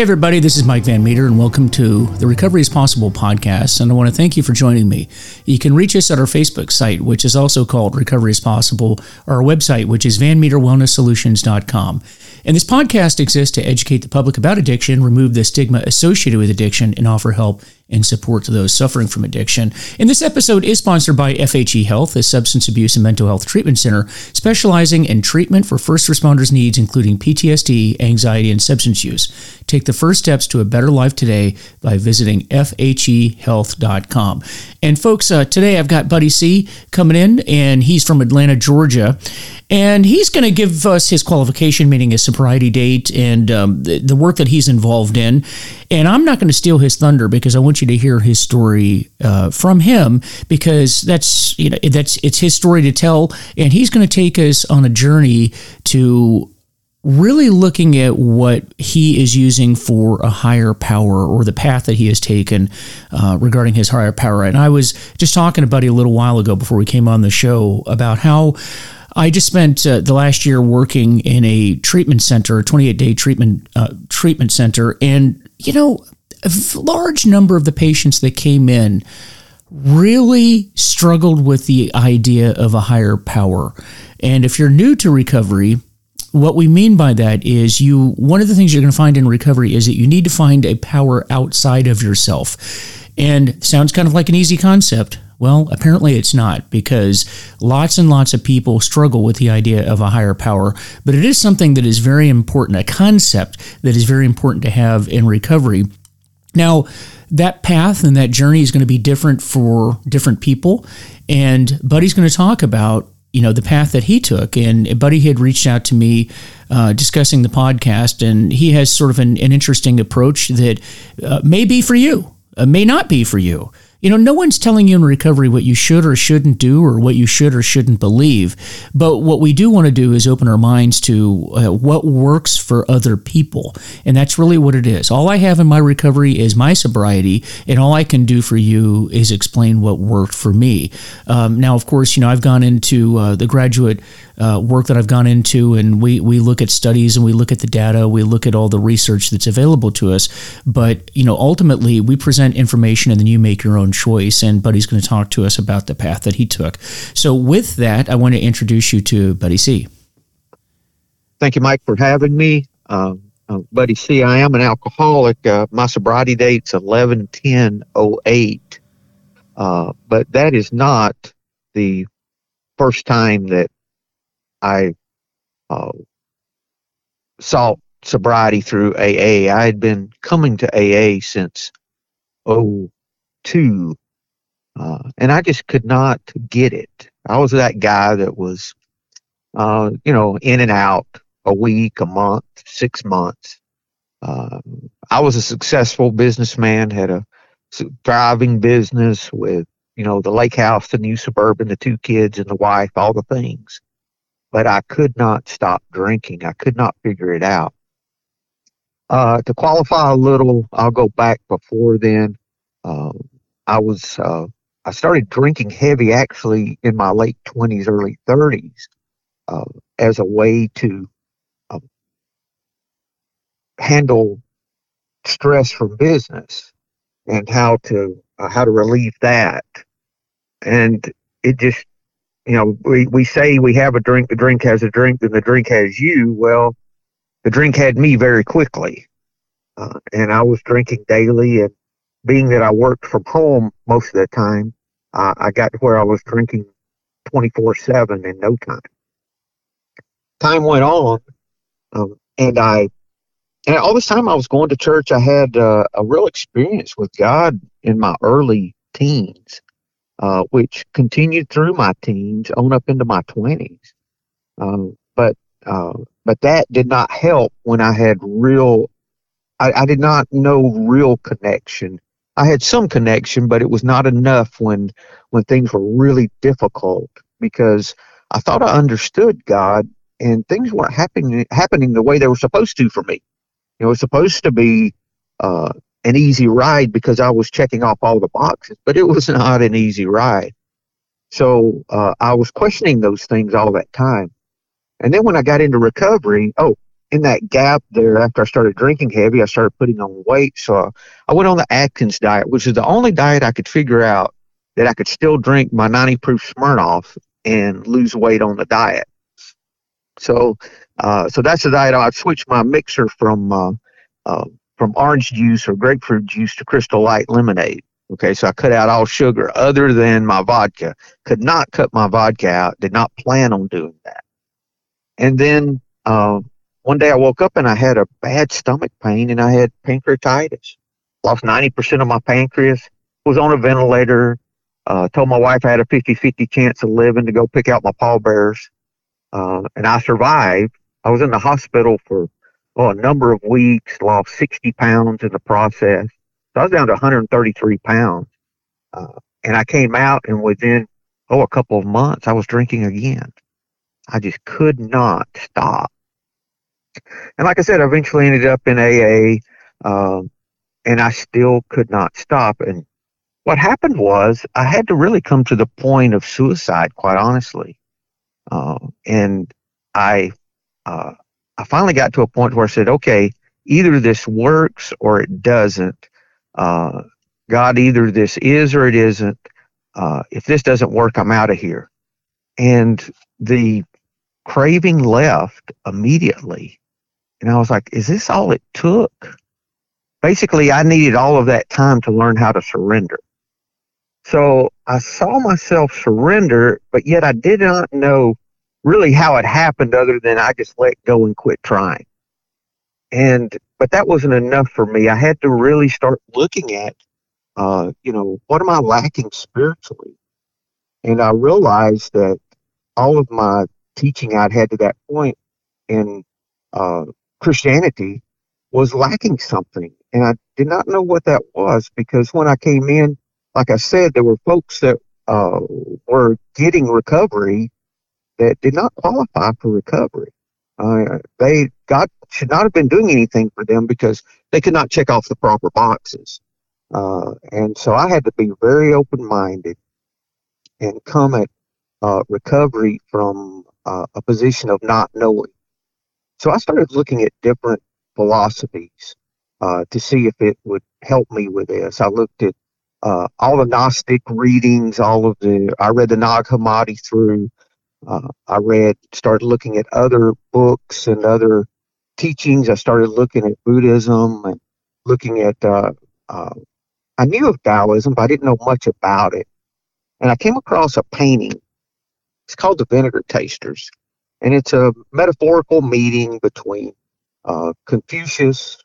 Hey, everybody, this is Mike Van Meter, and welcome to the Recovery is Possible podcast. And I want to thank you for joining me. You can reach us at our Facebook site, which is also called Recovery is Possible, or our website, which is vanmeterwellnesssolutions.com. And this podcast exists to educate the public about addiction, remove the stigma associated with addiction, and offer help and support to those suffering from addiction. And this episode is sponsored by FHE Health, a substance abuse and mental health treatment center specializing in treatment for first responders' needs, including PTSD, anxiety, and substance use. Take the first steps to a better life today by visiting FHEHealth.com. And folks, uh, today I've got Buddy C coming in, and he's from Atlanta, Georgia. And he's going to give us his qualification, meaning his sobriety date and um, the, the work that he's involved in. And I'm not going to steal his thunder because I want you to hear his story uh, from him because that's you know that's it's his story to tell, and he's going to take us on a journey to really looking at what he is using for a higher power or the path that he has taken uh, regarding his higher power. And I was just talking to Buddy a little while ago before we came on the show about how I just spent uh, the last year working in a treatment center, a 28 day treatment uh, treatment center, and you know, a large number of the patients that came in really struggled with the idea of a higher power. And if you're new to recovery, what we mean by that is you one of the things you're going to find in recovery is that you need to find a power outside of yourself. And sounds kind of like an easy concept. Well, apparently it's not because lots and lots of people struggle with the idea of a higher power, but it is something that is very important, a concept that is very important to have in recovery. Now, that path and that journey is going to be different for different people. And Buddy's going to talk about you know the path that he took and buddy had reached out to me uh, discussing the podcast and he has sort of an, an interesting approach that uh, may be for you uh, may not be for you you know, no one's telling you in recovery what you should or shouldn't do or what you should or shouldn't believe. But what we do want to do is open our minds to uh, what works for other people. And that's really what it is. All I have in my recovery is my sobriety, and all I can do for you is explain what worked for me. Um, now, of course, you know, I've gone into uh, the graduate uh, work that I've gone into, and we we look at studies and we look at the data, we look at all the research that's available to us. But you know, ultimately, we present information, and then you make your own choice. And Buddy's going to talk to us about the path that he took. So, with that, I want to introduce you to Buddy C. Thank you, Mike, for having me. Um, uh, Buddy C, I am an alcoholic. Uh, my sobriety date's 11 10 08. Uh, but that is not the first time that I uh, sought sobriety through AA. I had been coming to AA since 02, uh, and I just could not get it. I was that guy that was, uh, you know, in and out a week, a month, six months. Uh, I was a successful businessman, had a thriving business with, you know, the lake house, the new suburban, the two kids, and the wife, all the things but I could not stop drinking. I could not figure it out. Uh, to qualify a little, I'll go back before then. Uh, I was uh, I started drinking heavy actually in my late twenties, early thirties, uh, as a way to um, handle stress from business and how to uh, how to relieve that. And it just you know, we, we say we have a drink, the drink has a drink, and the drink has you. Well, the drink had me very quickly. Uh, and I was drinking daily. And being that I worked from home most of the time, uh, I got to where I was drinking 24 7 in no time. Time went on, um, and I, and all this time I was going to church, I had uh, a real experience with God in my early teens uh, which continued through my teens on up into my 20s. Um, but uh, but that did not help when I had real. I, I, did not know real connection. I had some connection, but it was not enough when when things were really difficult because I thought I understood God and things weren't happening happening the way they were supposed to for me. You know, it was supposed to be uh, an easy ride because I was checking off all the boxes, but it was not an easy ride. So uh, I was questioning those things all that time. And then when I got into recovery, oh, in that gap there, after I started drinking heavy, I started putting on weight. So I went on the Atkins diet, which is the only diet I could figure out that I could still drink my 90 proof Smirnoff and lose weight on the diet. So, uh, so that's the diet. I switched my mixer from uh, uh, from orange juice or grapefruit juice to Crystal Light lemonade. Okay, so I cut out all sugar other than my vodka. Could not cut my vodka out. Did not plan on doing that. And then uh, one day I woke up and I had a bad stomach pain and I had pancreatitis. Lost 90% of my pancreas. Was on a ventilator. Uh, told my wife I had a 50-50 chance of living to go pick out my pallbearers. Uh, and I survived. I was in the hospital for oh, a number of weeks, lost 60 pounds in the process. So I was down to 133 pounds. Uh, and I came out and within, oh, a couple of months, I was drinking again. I just could not stop. And like I said, I eventually ended up in AA, um, and I still could not stop. And what happened was I had to really come to the point of suicide, quite honestly. Uh, and I, uh, I finally got to a point where I said, okay, either this works or it doesn't. Uh, God, either this is or it isn't. Uh, if this doesn't work, I'm out of here. And the craving left immediately. And I was like, is this all it took? Basically, I needed all of that time to learn how to surrender. So I saw myself surrender, but yet I did not know really how it happened other than I just let go and quit trying. And, but that wasn't enough for me. I had to really start looking at, uh, you know, what am I lacking spiritually? And I realized that all of my teaching I'd had to that point in uh, Christianity was lacking something. And I did not know what that was because when I came in, like I said, there were folks that uh, were getting recovery that did not qualify for recovery. Uh, they God should not have been doing anything for them because they could not check off the proper boxes. Uh, and so I had to be very open minded and come at uh, recovery from uh, a position of not knowing. So I started looking at different philosophies uh, to see if it would help me with this. I looked at uh, all the Gnostic readings, all of the, I read the Nag Hammadi through. Uh, I read, started looking at other books and other teachings. I started looking at Buddhism and looking at, uh, uh, I knew of Taoism, but I didn't know much about it. And I came across a painting it's called the Vinegar Tasters, and it's a metaphorical meeting between uh, Confucius,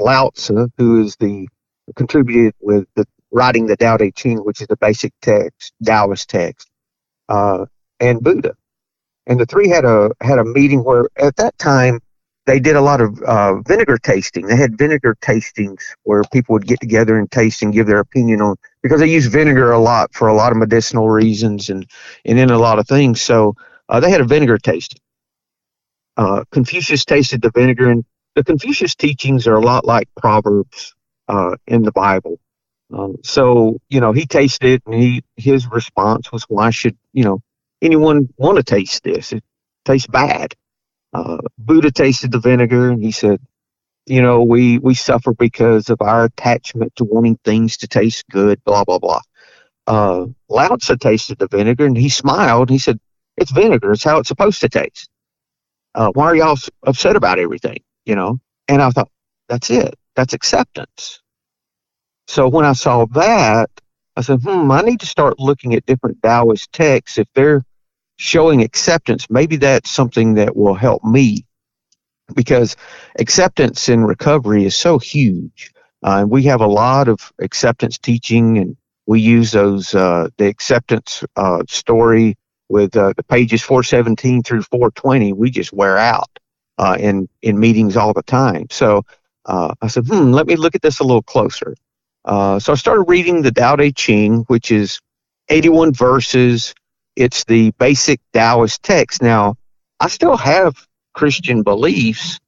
Lao Tzu, who is the contributed with the writing the Tao Te Ching, which is the basic text, Taoist text, uh, and Buddha. And the three had a had a meeting where at that time they did a lot of uh, vinegar tasting. They had vinegar tastings where people would get together and taste and give their opinion on because they use vinegar a lot for a lot of medicinal reasons and and in a lot of things. So uh, they had a vinegar tasting. Uh, Confucius tasted the vinegar, and the Confucius teachings are a lot like Proverbs uh, in the Bible. Um, so you know he tasted it, and he his response was, "Why should you know anyone want to taste this? It tastes bad." Uh, Buddha tasted the vinegar and he said, you know, we, we suffer because of our attachment to wanting things to taste good, blah, blah, blah. Uh, Lao Tzu tasted the vinegar and he smiled. and He said, it's vinegar. It's how it's supposed to taste. Uh, why are y'all upset about everything? You know? And I thought, that's it. That's acceptance. So when I saw that, I said, hmm, I need to start looking at different Taoist texts. If they're showing acceptance, maybe that's something that will help me because acceptance in recovery is so huge. Uh, and we have a lot of acceptance teaching, and we use those uh, the acceptance uh, story with uh, the pages 417 through 420. We just wear out uh, in in meetings all the time. So uh, I said, hmm, let me look at this a little closer. so I started reading the Tao Te Ching, which is 81 verses it's the basic Taoist text. Now, I still have Christian beliefs.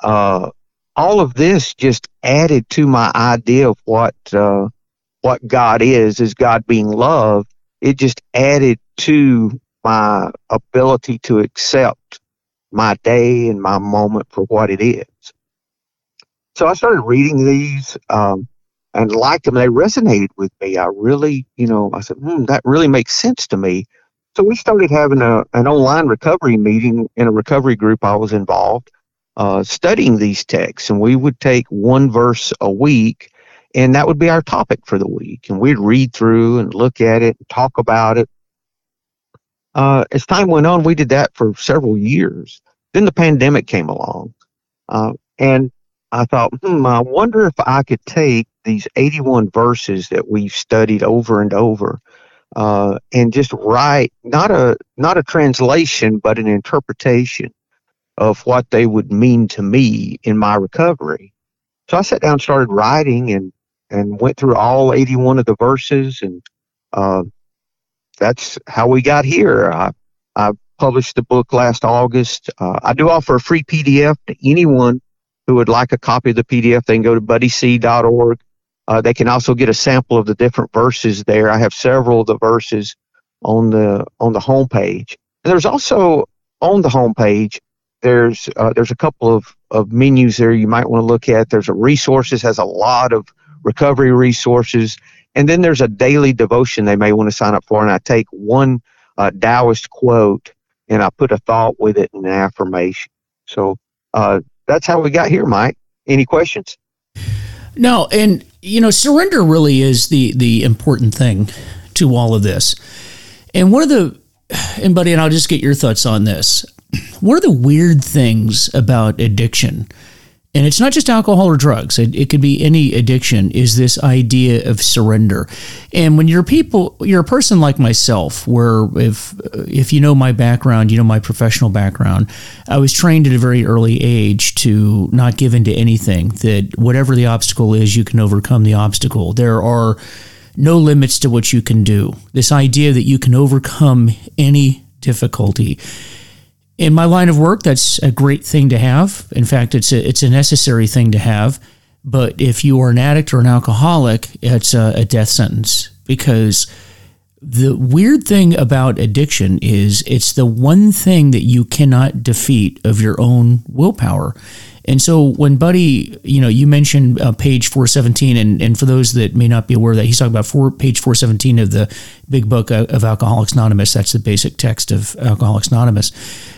Uh, all of this just added to my idea of what uh, what God is, is God being love. It just added to my ability to accept my day and my moment for what it is. So I started reading these um, and liked them. They resonated with me. I really, you know, I said, hmm, that really makes sense to me. So we started having a, an online recovery meeting in a recovery group I was involved, uh, studying these texts. And we would take one verse a week, and that would be our topic for the week. And we'd read through and look at it and talk about it. Uh, as time went on, we did that for several years. Then the pandemic came along. Uh, and I thought, hmm, I wonder if I could take these 81 verses that we've studied over and over uh, and just write not a not a translation but an interpretation of what they would mean to me in my recovery. So I sat down, and started writing, and and went through all 81 of the verses, and uh, that's how we got here. I I published the book last August. Uh, I do offer a free PDF to anyone who would like a copy of the PDF. They can go to buddyc.org uh, they can also get a sample of the different verses there. I have several of the verses on the on the homepage. And there's also on the homepage there's uh, there's a couple of, of menus there you might want to look at. There's a resources has a lot of recovery resources, and then there's a daily devotion they may want to sign up for. And I take one uh, Taoist quote and I put a thought with it and an affirmation. So uh, that's how we got here, Mike. Any questions? No, and you know, surrender really is the the important thing to all of this. And one of the and buddy, and I'll just get your thoughts on this. One of the weird things about addiction and it's not just alcohol or drugs. It, it, could be any addiction is this idea of surrender. And when you're people you're a person like myself where if if you know my background you know my professional background i was trained at a very early age to not give in to anything that whatever the obstacle is you can overcome the obstacle. There are no limits to what you can do. This idea that you can overcome any difficulty in my line of work, that's a great thing to have. In fact, it's a, it's a necessary thing to have. But if you are an addict or an alcoholic, it's a, a death sentence because the weird thing about addiction is it's the one thing that you cannot defeat of your own willpower. And so when Buddy, you know, you mentioned uh, page 417, and, and for those that may not be aware that, he's talking about four, page 417 of the big book of Alcoholics Anonymous. That's the basic text of Alcoholics Anonymous.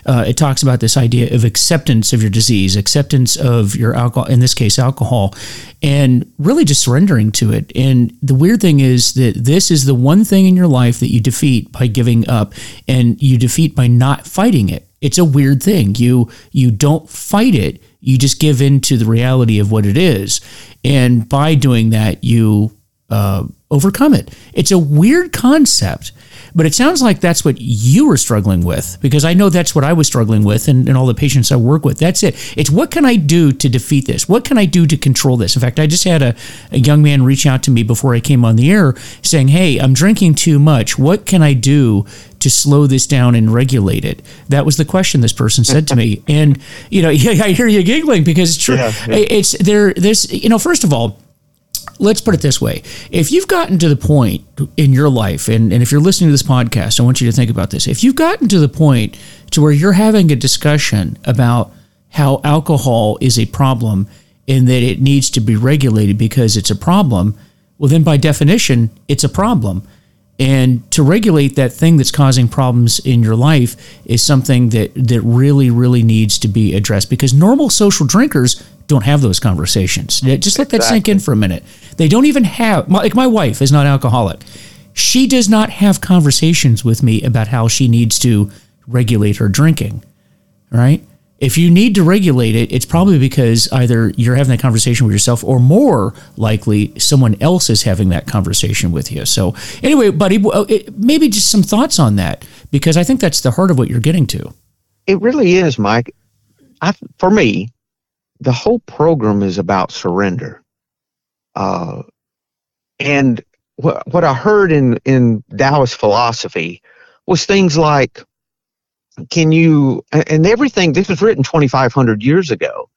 Uh, it talks about this idea of acceptance of your disease, acceptance of your alcohol, in this case, alcohol, and really just surrendering to it. And the weird thing is that this is the one thing in your life that you defeat by giving up, and you defeat by not fighting it. It's a weird thing. You you don't fight it you just give in to the reality of what it is. And by doing that, you uh, overcome it. It's a weird concept, but it sounds like that's what you were struggling with because I know that's what I was struggling with and, and all the patients I work with. That's it. It's what can I do to defeat this? What can I do to control this? In fact, I just had a, a young man reach out to me before I came on the air saying, Hey, I'm drinking too much. What can I do to slow this down and regulate it? That was the question this person said to me. And, you know, I hear you giggling because it's true. Yeah, yeah. It's there, this, you know, first of all, let's put it this way. If you've gotten to the point in your life, and, and if you're listening to this podcast, I want you to think about this. If you've gotten to the point to where you're having a discussion about how alcohol is a problem and that it needs to be regulated because it's a problem, well, then by definition, it's a problem. And to regulate that thing that's causing problems in your life is something that, that really, really needs to be addressed because normal social drinkers don't have those conversations. Just let exactly. that sink in for a minute. They don't even have, like my wife is not alcoholic. She does not have conversations with me about how she needs to regulate her drinking, right? If you need to regulate it, it's probably because either you're having that conversation with yourself or more likely someone else is having that conversation with you. So, anyway, buddy, uh, maybe just some thoughts on that because I think that's the heart of what you're getting to. It really is, Mike. I, for me, the whole program is about surrender. Uh, and what, what I heard in, in Taoist philosophy was things like can you and everything this was written 2500 years ago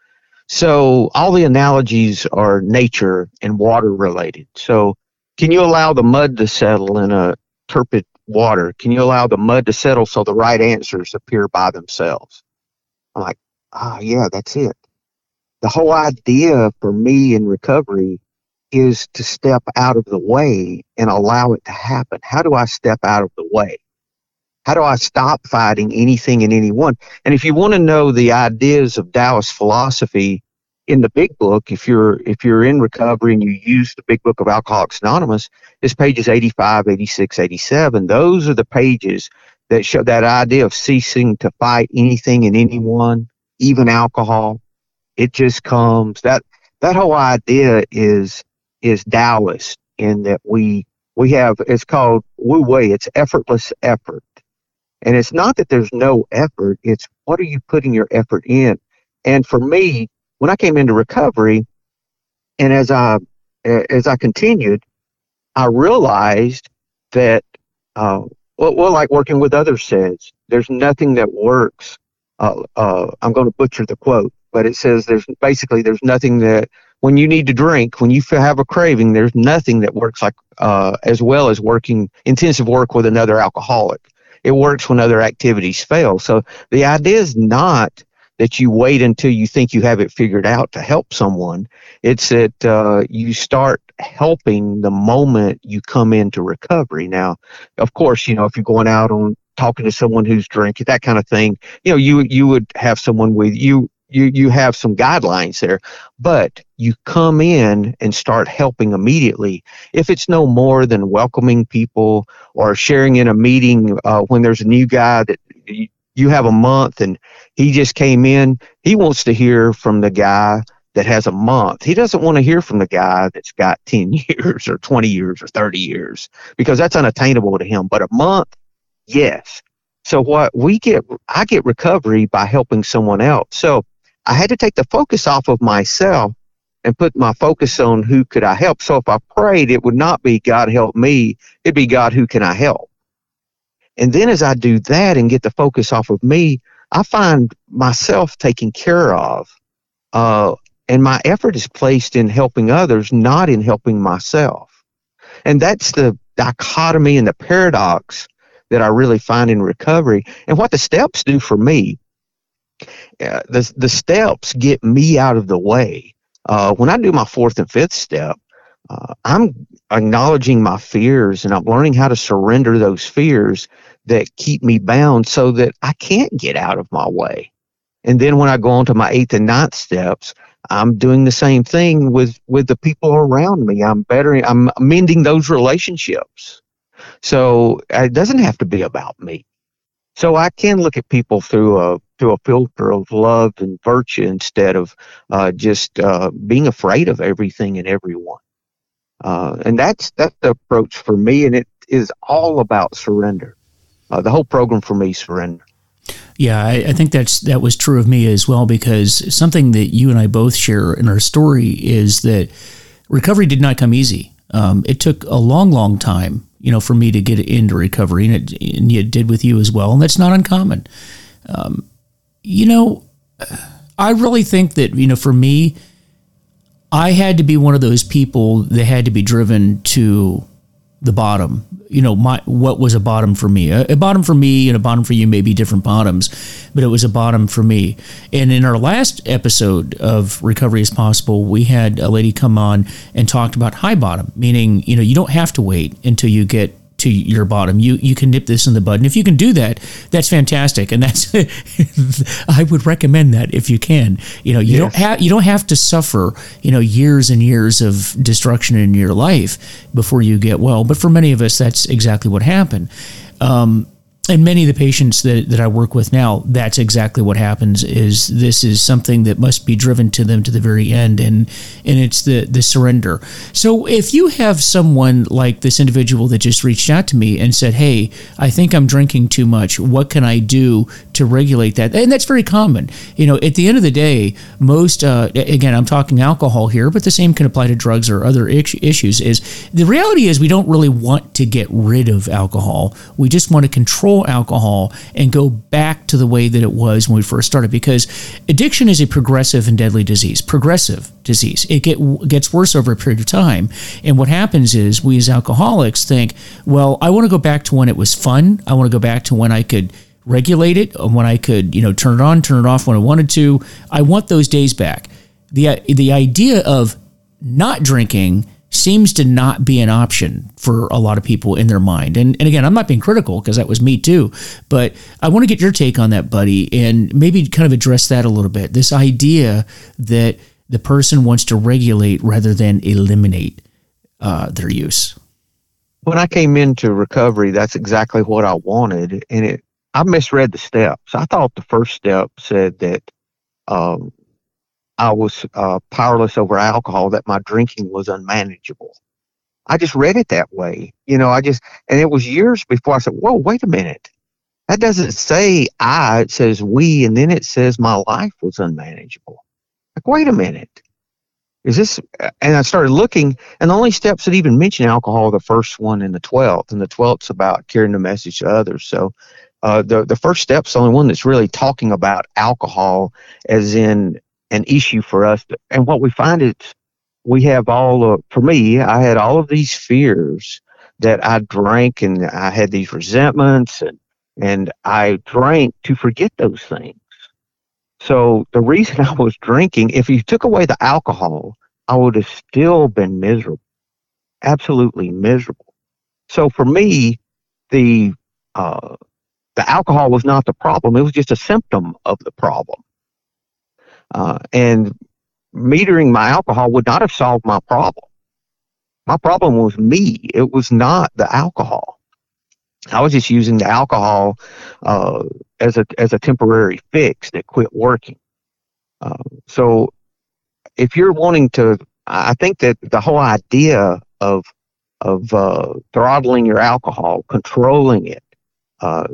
so all the analogies are nature and water related so can you allow the mud to settle in a turbid water can you allow the mud to settle so the right answers appear by themselves I'm like, ah, yeah, that's it. The whole idea for me in recovery is to step out of the way and allow it to happen. How do I step out of the way? How do I stop fighting anything and anyone? And if you want to know the ideas of Taoist philosophy in the big book, if you're if you're in recovery and you use the big book of Alcoholics Anonymous, it's pages 85, 86, 87. Those are the pages that show that idea of ceasing to fight anything and anyone, even alcohol. It just comes that that whole idea is is Taoist in that we we have it's called Wu Wei. It's effortless effort, and it's not that there's no effort. It's what are you putting your effort in? And for me, when I came into recovery, and as I as I continued, I realized that uh, well, well, like working with others says, there's nothing that works. Uh, uh, I'm going to butcher the quote, but it says there's basically there's nothing that when you need to drink, when you have a craving, there's nothing that works like uh, as well as working intensive work with another alcoholic. It works when other activities fail. So the idea is not that you wait until you think you have it figured out to help someone. It's that uh, you start helping the moment you come into recovery. Now, of course, you know if you're going out on talking to someone who's drinking that kind of thing, you know you you would have someone with you you you have some guidelines there but you come in and start helping immediately. If it's no more than welcoming people or sharing in a meeting uh, when there's a new guy that you, you have a month and he just came in he wants to hear from the guy that has a month. He doesn't want to hear from the guy that's got 10 years or 20 years or 30 years because that's unattainable to him. But a month yes. So what we get i get recovery by helping someone else. So I had to take the focus off of myself and put my focus on who could I help. So if I prayed, it would not be God help me, it'd be God who can I help. And then as I do that and get the focus off of me, I find myself taken care of. Uh, and my effort is placed in helping others, not in helping myself. And that's the dichotomy and the paradox that I really find in recovery. And what the steps do for me uh, the the steps get me out of the way. Uh, when I do my fourth and fifth step, uh, I'm acknowledging my fears and I'm learning how to surrender those fears that keep me bound so that I can't get out of my way. And then when I go on to my eighth and ninth steps, I'm doing the same thing with, with the people around me. I'm better, I'm mending those relationships. So it doesn't have to be about me. So I can look at people through a through a filter of love and virtue instead of uh, just uh, being afraid of everything and everyone. Uh, and that's that's the approach for me, and it is all about surrender. Uh, the whole program for me, surrender. Yeah, I, I, think that's that was true of me as well because something that you and I both share in our story is that recovery did not come easy. Um, it took a long, long time you know, for me to get into recovery, and it, and it did with you as well, and that's not uncommon. Um, you know, I really think that you know, for me, I had to be one of those people that had to be driven to the bottom. You know, my what was a bottom for me? A, a, bottom for me and a bottom for you may be different bottoms, but it was a bottom for me. And in our last episode of Recovery is Possible, we had a lady come on and talked about high bottom, meaning you know you don't have to wait until you get to your bottom. You you can nip this in the bud, and if you can do that, that's fantastic. And that's I would recommend that if you can. You know, you yes. don't have you don't have to suffer you know years and years of destruction in your life before you get well. But for many of us, that's exactly what happened. Um, and many of the patients that, that I work with now, that's exactly what happens. Is this is something that must be driven to them to the very end, and and it's the the surrender. So if you have someone like this individual that just reached out to me and said, "Hey, I think I'm drinking too much. What can I do to regulate that?" And that's very common. You know, at the end of the day, most uh, again, I'm talking alcohol here, but the same can apply to drugs or other issues. Is the reality is we don't really want to get rid of alcohol. We just want to control alcohol and go back to the way that it was when we first started because addiction is a progressive and deadly disease. Progressive disease. It get, gets worse over a period of time. And what happens is we as alcoholics think, well, I want to go back to when it was fun. I want to go back to when I could regulate it, when I could, you know, turn it on, turn it off when I wanted to. I want those days back. The the idea of not drinking seems to not be an option for a lot of people in their mind. And, and again, I'm not being critical because that was me too, but I want to get your take on that, buddy, and maybe kind of address that a little bit. This idea that the person wants to regulate rather than eliminate uh, their use. When I came into recovery, that's exactly what I wanted, and it I misread the steps. I thought the first step said that um, I was uh, powerless over alcohol, that my drinking was unmanageable. I just read it that way. You know, I just, and it was years before I said, whoa, wait a minute. That doesn't say I, it says we, and then it says my life was unmanageable. Like, wait a minute. Is this, and I started looking, and the only steps that even mention alcohol, are the first one and the 12th, and the 12th's about carrying the message to others. So, uh, the, the first step's the only one that's really talking about alcohol as in an issue for us. And what we find is we have all, for me, I had all of these fears that I drank and I had these resentments and, and I drank to forget those things. So the reason I was drinking, if you took away the alcohol, I would have still been miserable, absolutely miserable. So for me, the uh, the alcohol was not the problem; it was just a symptom of the problem. Uh, and metering my alcohol would not have solved my problem. My problem was me. It was not the alcohol. I was just using the alcohol uh, as a as a temporary fix that quit working. Uh, so, if you're wanting to, I think that the whole idea of of uh, throttling your alcohol, controlling it, uh,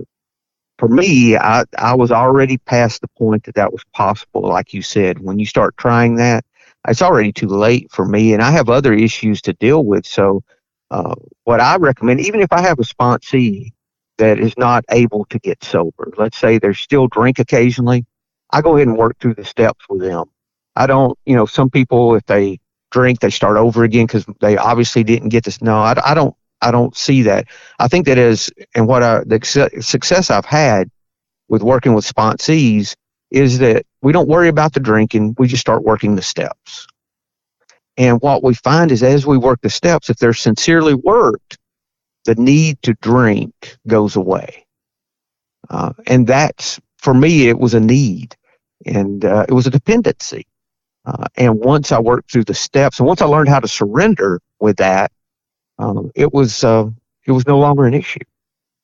for me, I, I was already past the point that that was possible. Like you said, when you start trying that, it's already too late for me, and I have other issues to deal with. So, uh, what I recommend, even if I have a sponsee that is not able to get sober, let's say they still drink occasionally, I go ahead and work through the steps with them. I don't, you know, some people if they drink, they start over again because they obviously didn't get this. No, I, I don't. I don't see that. I think that is, and what I, the success I've had with working with sponsees is that we don't worry about the drinking. We just start working the steps. And what we find is as we work the steps, if they're sincerely worked, the need to drink goes away. Uh, and that's, for me, it was a need and uh, it was a dependency. Uh, and once I worked through the steps and once I learned how to surrender with that, um, it was uh, it was no longer an issue,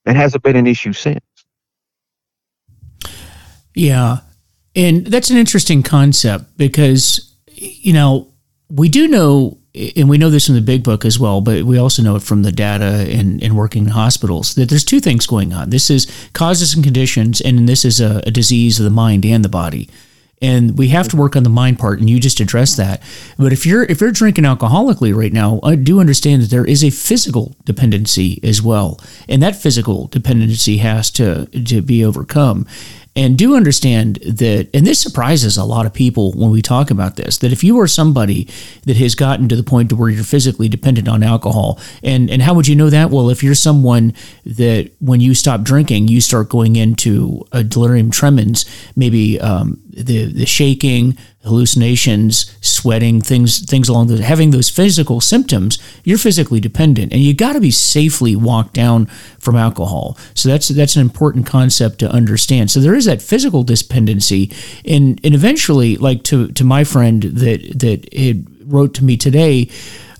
and hasn't been an issue since. Yeah, and that's an interesting concept because you know we do know and we know this from the big book as well, but we also know it from the data and, and working in hospitals that there's two things going on. This is causes and conditions, and this is a, a disease of the mind and the body and we have to work on the mind part and you just addressed that. But if you're if you're drinking alcoholically right now i do understand that there is a physical dependency as well. And that physical dependency has to to be overcome. And do understand that and this surprises a lot of people when we talk about this that if you are somebody that has gotten to the point to where you're physically dependent on alcohol and and how would you know that? Well if you're someone that when you stop drinking you start going into a delirium tremens maybe um, the the shaking, hallucinations, sweating, things things along those having those physical symptoms, you're physically dependent, and you got to be safely walked down from alcohol. So that's that's an important concept to understand. So there is that physical dependency, and and eventually, like to to my friend that that had wrote to me today.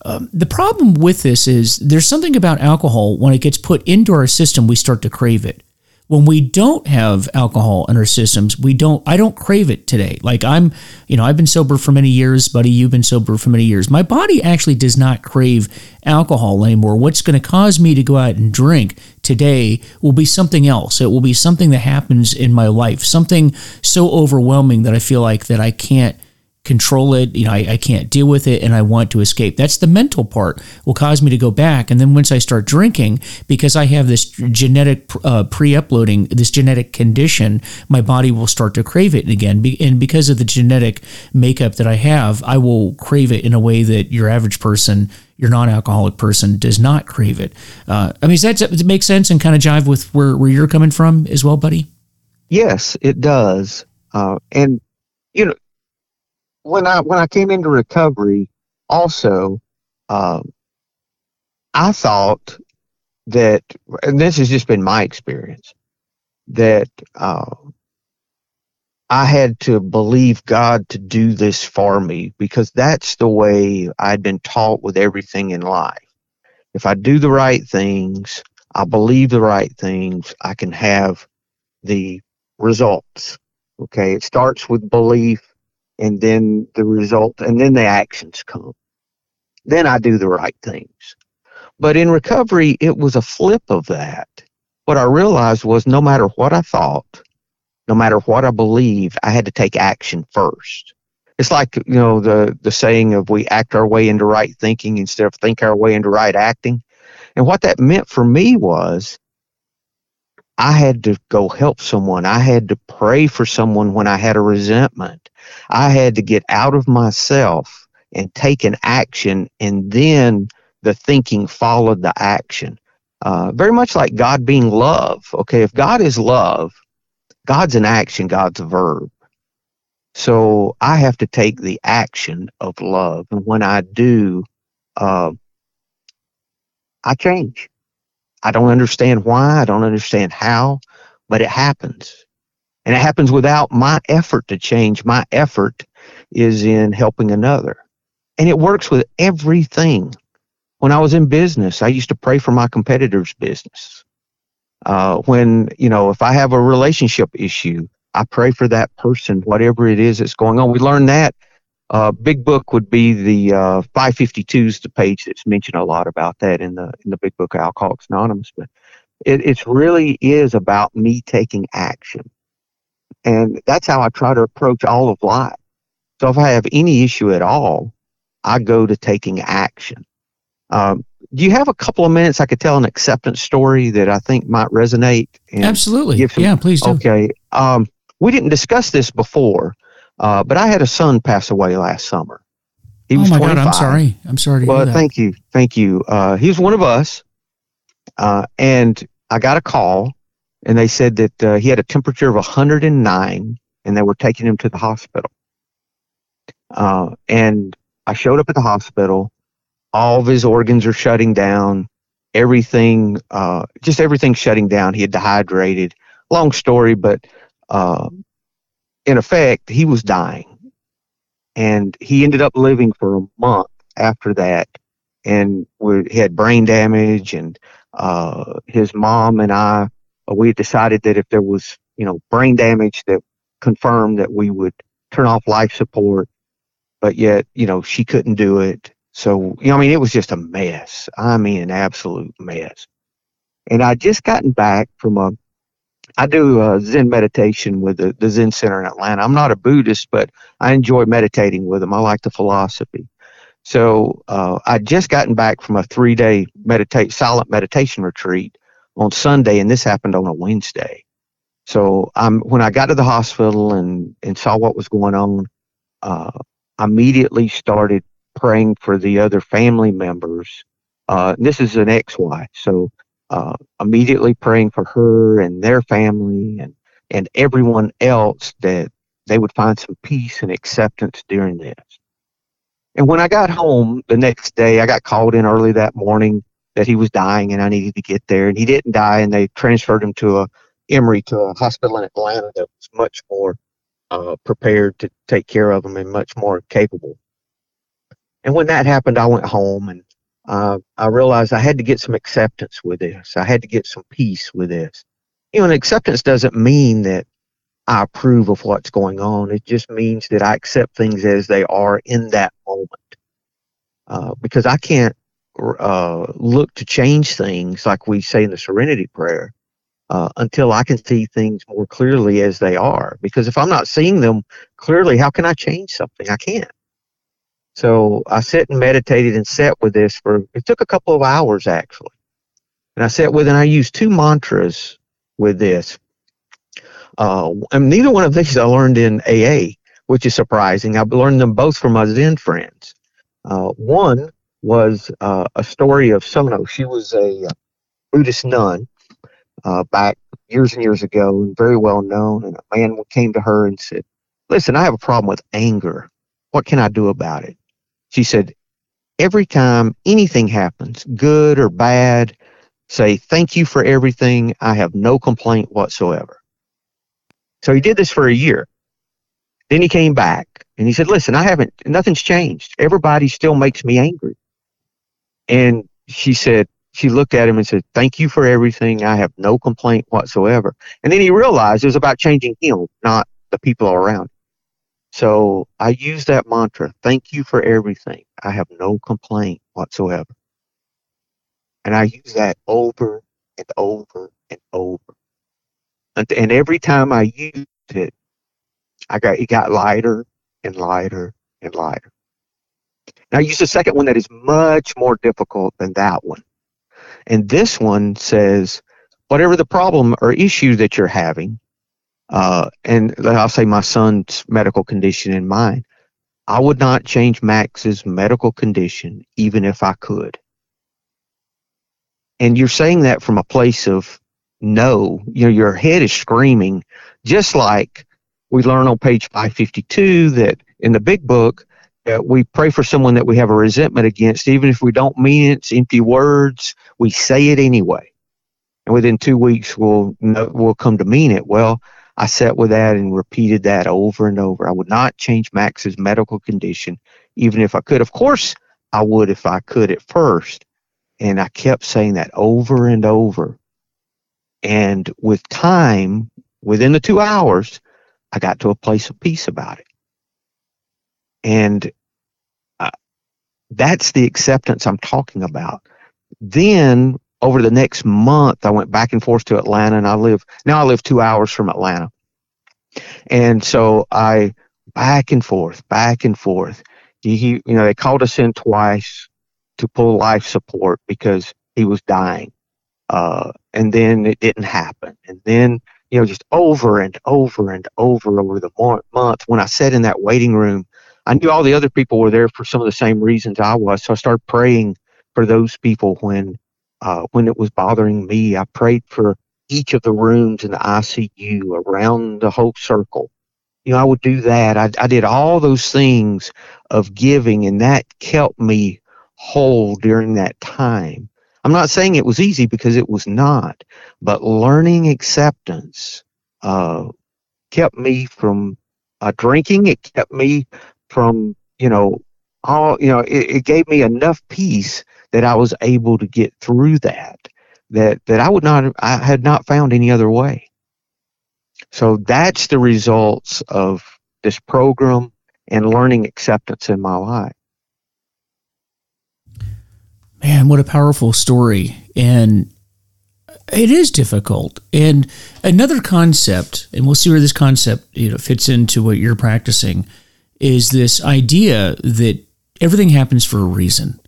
Um, the problem with this is there's something about alcohol when it gets put into our system, we start to crave it when we don't have alcohol in our systems, we don't, I don't crave it today. Like I'm, you know, I've been sober for many years, buddy. You've been sober for many years. My body actually does not crave alcohol anymore. What's going to cause me to go out and drink today will be something else. It will be something that happens in my life, something so overwhelming that I feel like that I can't control it. You know, I, I, can't deal with it and I want to escape. That's the mental part will cause me to go back. And then once I start drinking, because I have this genetic uh, pre-uploading, this genetic condition, my body will start to crave it again. And because of the genetic makeup that I have, I will crave it in a way that your average person, your non-alcoholic person does not crave it. Uh, I mean, does that, make sense and kind of jive with where, where you're coming from as well, buddy? Yes, it does. Uh, and you know, when I when I came into recovery, also, um, I thought that, and this has just been my experience, that uh, I had to believe God to do this for me because that's the way I'd been taught with everything in life. If I do the right things, I believe the right things, I can have the results. Okay, it starts with belief and then the result and then the actions come. Then I do the right things. But in recovery, it was a flip of that. What I realized was no matter what I thought, no matter what I believed, I had to take action first. It's like, you know, the, the saying of we act our way into right thinking instead of think our way into right acting. And what that meant for me was I had to go help someone. I had to pray for someone when I had a resentment. I had to get out of myself and take an action, and then the thinking followed the action. Uh, very much like God being love. Okay, if God is love, God's an action, God's a verb. So I have to take the action of love. And when I do, uh, I change. I don't understand why. I don't understand how, but it happens. And it happens without my effort to change. My effort is in helping another. And it works with everything. When I was in business, I used to pray for my competitors' business. Uh, when, you know, if I have a relationship issue, I pray for that person, whatever it is that's going on. We learned that uh, big book would be the uh, 552s, the page that's mentioned a lot about that in the in the big book of Alcoholics Anonymous. But it really is about me taking action, and that's how I try to approach all of life. So if I have any issue at all, I go to taking action. Um, do you have a couple of minutes I could tell an acceptance story that I think might resonate? Absolutely. Some, yeah, please do. Okay. Um, we didn't discuss this before, uh, but I had a son pass away last summer. He was oh my 25. God, I'm sorry. I'm sorry well, thank you. Thank you. Uh, he was one of us. Uh, and I got a call and they said that uh, he had a temperature of 109 and they were taking him to the hospital. Uh, and I showed up at the hospital. All of his organs are shutting down. Everything, uh, just everything shutting down. He had dehydrated. Long story, but uh, in effect, he was dying. And he ended up living for a month after that. And we had brain damage. And uh, his mom and I, we had decided that if there was, you know, brain damage, that confirmed that we would turn off life support. But yet, you know, she couldn't do it. So, you know, I mean, it was just a mess. I mean, an absolute mess. And I just gotten back from a I do uh, Zen meditation with the, the Zen Center in Atlanta. I'm not a Buddhist, but I enjoy meditating with them. I like the philosophy. So uh, I just gotten back from a three day meditate silent meditation retreat on Sunday, and this happened on a Wednesday. So I'm when I got to the hospital and and saw what was going on, uh, I immediately started praying for the other family members. Uh, this is an ex-wife, so uh, immediately praying for her and their family and, and everyone else that they would find some peace and acceptance during this. And when I got home the next day, I got called in early that morning that he was dying and I needed to get there. And he didn't die, and they transferred him to a Emory to a hospital in Atlanta that was much more uh, prepared to take care of him and much more capable. And when that happened, I went home and uh, I realized I had to get some acceptance with this. I had to get some peace with this. You know, and acceptance doesn't mean that I approve of what's going on. It just means that I accept things as they are in that moment. Uh, because I can't uh, look to change things like we say in the Serenity Prayer uh, until I can see things more clearly as they are. Because if I'm not seeing them clearly, how can I change something? I can't. So I sat and meditated and sat with this for, it took a couple of hours actually. And I sat with, and I used two mantras with this. Uh, and neither one of these I learned in AA, which is surprising. I learned them both from my Zen friends. Uh, one was uh, a story of Sono. She was a uh, Buddhist nun uh, back years and years ago and very well known. And a man came to her and said, Listen, I have a problem with anger. What can I do about it? She said, Every time anything happens, good or bad, say, Thank you for everything. I have no complaint whatsoever. So he did this for a year. Then he came back and he said, Listen, I haven't, nothing's changed. Everybody still makes me angry. And she said, she looked at him and said, Thank you for everything. I have no complaint whatsoever. And then he realized it was about changing him, not the people around. So I use that mantra thank you for everything. I have no complaint whatsoever. And I use that over and over and over. And, and every time I used it, I got it got lighter and lighter and lighter. Now use the second one that is much more difficult than that one. And this one says, whatever the problem or issue that you're having, uh, and I'll say my son's medical condition in mind, I would not change Max's medical condition even if I could. And you're saying that from a place of no, you know, your head is screaming, just like we learn on page 552 that in the big book, we pray for someone that we have a resentment against, even if we don't mean it, it's empty words, we say it anyway. And within two weeks, we'll, we'll come to mean it. Well, I sat with that and repeated that over and over. I would not change Max's medical condition, even if I could. Of course, I would if I could at first. And I kept saying that over and over. And with time, within the two hours, I got to a place of peace about it. And uh, that's the acceptance I'm talking about. Then over the next month, I went back and forth to Atlanta, and I live now. I live two hours from Atlanta, and so I back and forth, back and forth. He, he, you know, they called us in twice to pull life support because he was dying, uh, and then it didn't happen, and then you know, just over and over and over over the month. When I sat in that waiting room I knew all the other people were there for some of the same reasons I was. So I started praying for those people when uh, when it was bothering me. I prayed for each of the rooms in the ICU around the whole circle. You know, I would do that. I, I did all those things of giving, and that kept me whole during that time. I'm not saying it was easy because it was not, but learning acceptance uh, kept me from uh, drinking. It kept me from you know all you know it, it gave me enough peace that I was able to get through that that that I would not I had not found any other way. So that's the results of this program and learning acceptance in my life. Man, what a powerful story. And it is difficult. And another concept, and we'll see where this concept you know fits into what you're practicing, is this idea that everything happens for a reason,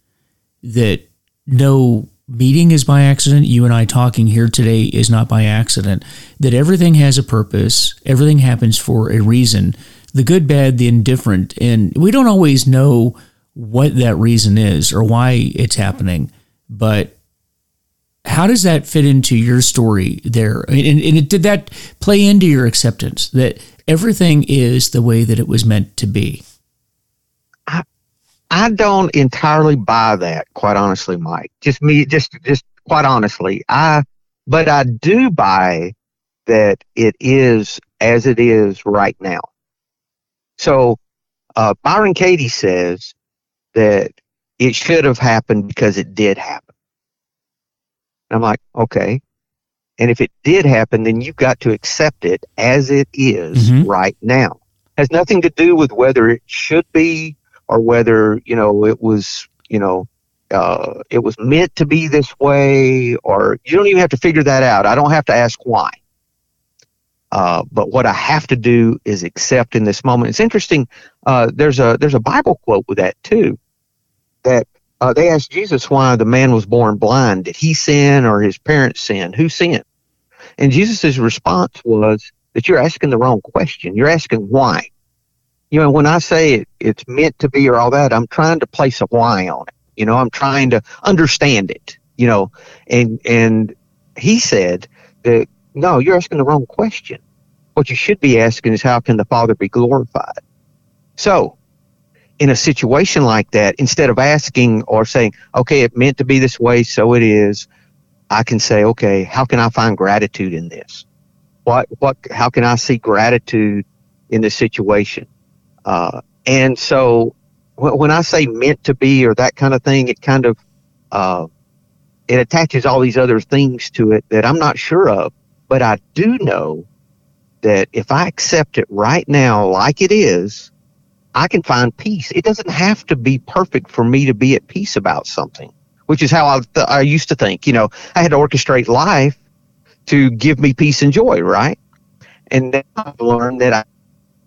that no meeting is by accident. You and I talking here today is not by accident. That everything has a purpose, everything happens for a reason the good, bad, the indifferent. And we don't always know what that reason is or why it's happening, but how does that fit into your story there? And, and it, did that play into your acceptance that everything is the way that it was meant to be? I, I don't entirely buy that, quite honestly, Mike. Just me, just just quite honestly, I. But I do buy that it is as it is right now. So uh, Byron Katie says that it should have happened because it did happen. And I'm like, okay, and if it did happen, then you've got to accept it as it is mm-hmm. right now. It has nothing to do with whether it should be or whether, you know, it was, you know, uh, it was meant to be this way, or you don't even have to figure that out. I don't have to ask why. Uh, but what I have to do is accept in this moment. It's interesting. Uh, there's a there's a Bible quote with that too. That uh, they asked Jesus why the man was born blind. Did he sin or his parents sin? Who sinned? And Jesus' response was that you're asking the wrong question. You're asking why. You know, when I say it, it's meant to be or all that, I'm trying to place a why on it. You know, I'm trying to understand it. You know, and and he said that No, you're asking the wrong question. What you should be asking is how can the Father be glorified? So, in a situation like that, instead of asking or saying, okay, it meant to be this way, so it is, I can say, okay, how can I find gratitude in this? What, what, how can I see gratitude in this situation? Uh, and so when I say meant to be or that kind of thing, it kind of, uh, it attaches all these other things to it that I'm not sure of. But I do know that if I accept it right now like it is, I can find peace. It doesn't have to be perfect for me to be at peace about something, which is how I, th- I used to think. You know, I had to orchestrate life to give me peace and joy, right? And now I've learned that I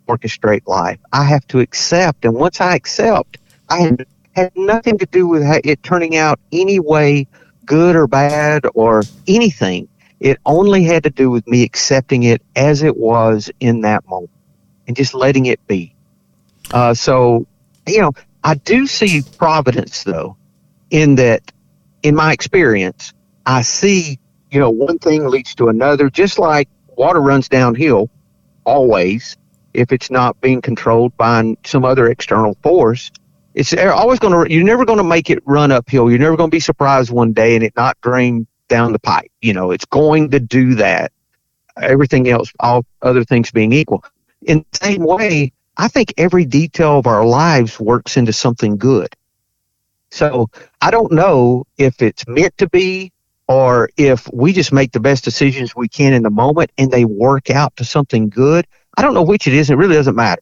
orchestrate life. I have to accept. And once I accept, I had, nothing to do with it turning out any way, good or bad or anything. It only had to do with me accepting it as it was in that moment and just letting it be. Uh, so, you know, I do see providence though, in that, in my experience, I see, you know, one thing leads to another, just like water runs downhill always if it's not being controlled by some other external force. It's always going to, you're never going to make it run uphill. You're never going to be surprised one day and it not drain down the pipe. You know, it's going to do that. Everything else, all other things being equal. In the same way, I think every detail of our lives works into something good. So I don't know if it's meant to be or if we just make the best decisions we can in the moment and they work out to something good. I don't know which it is. It really doesn't matter.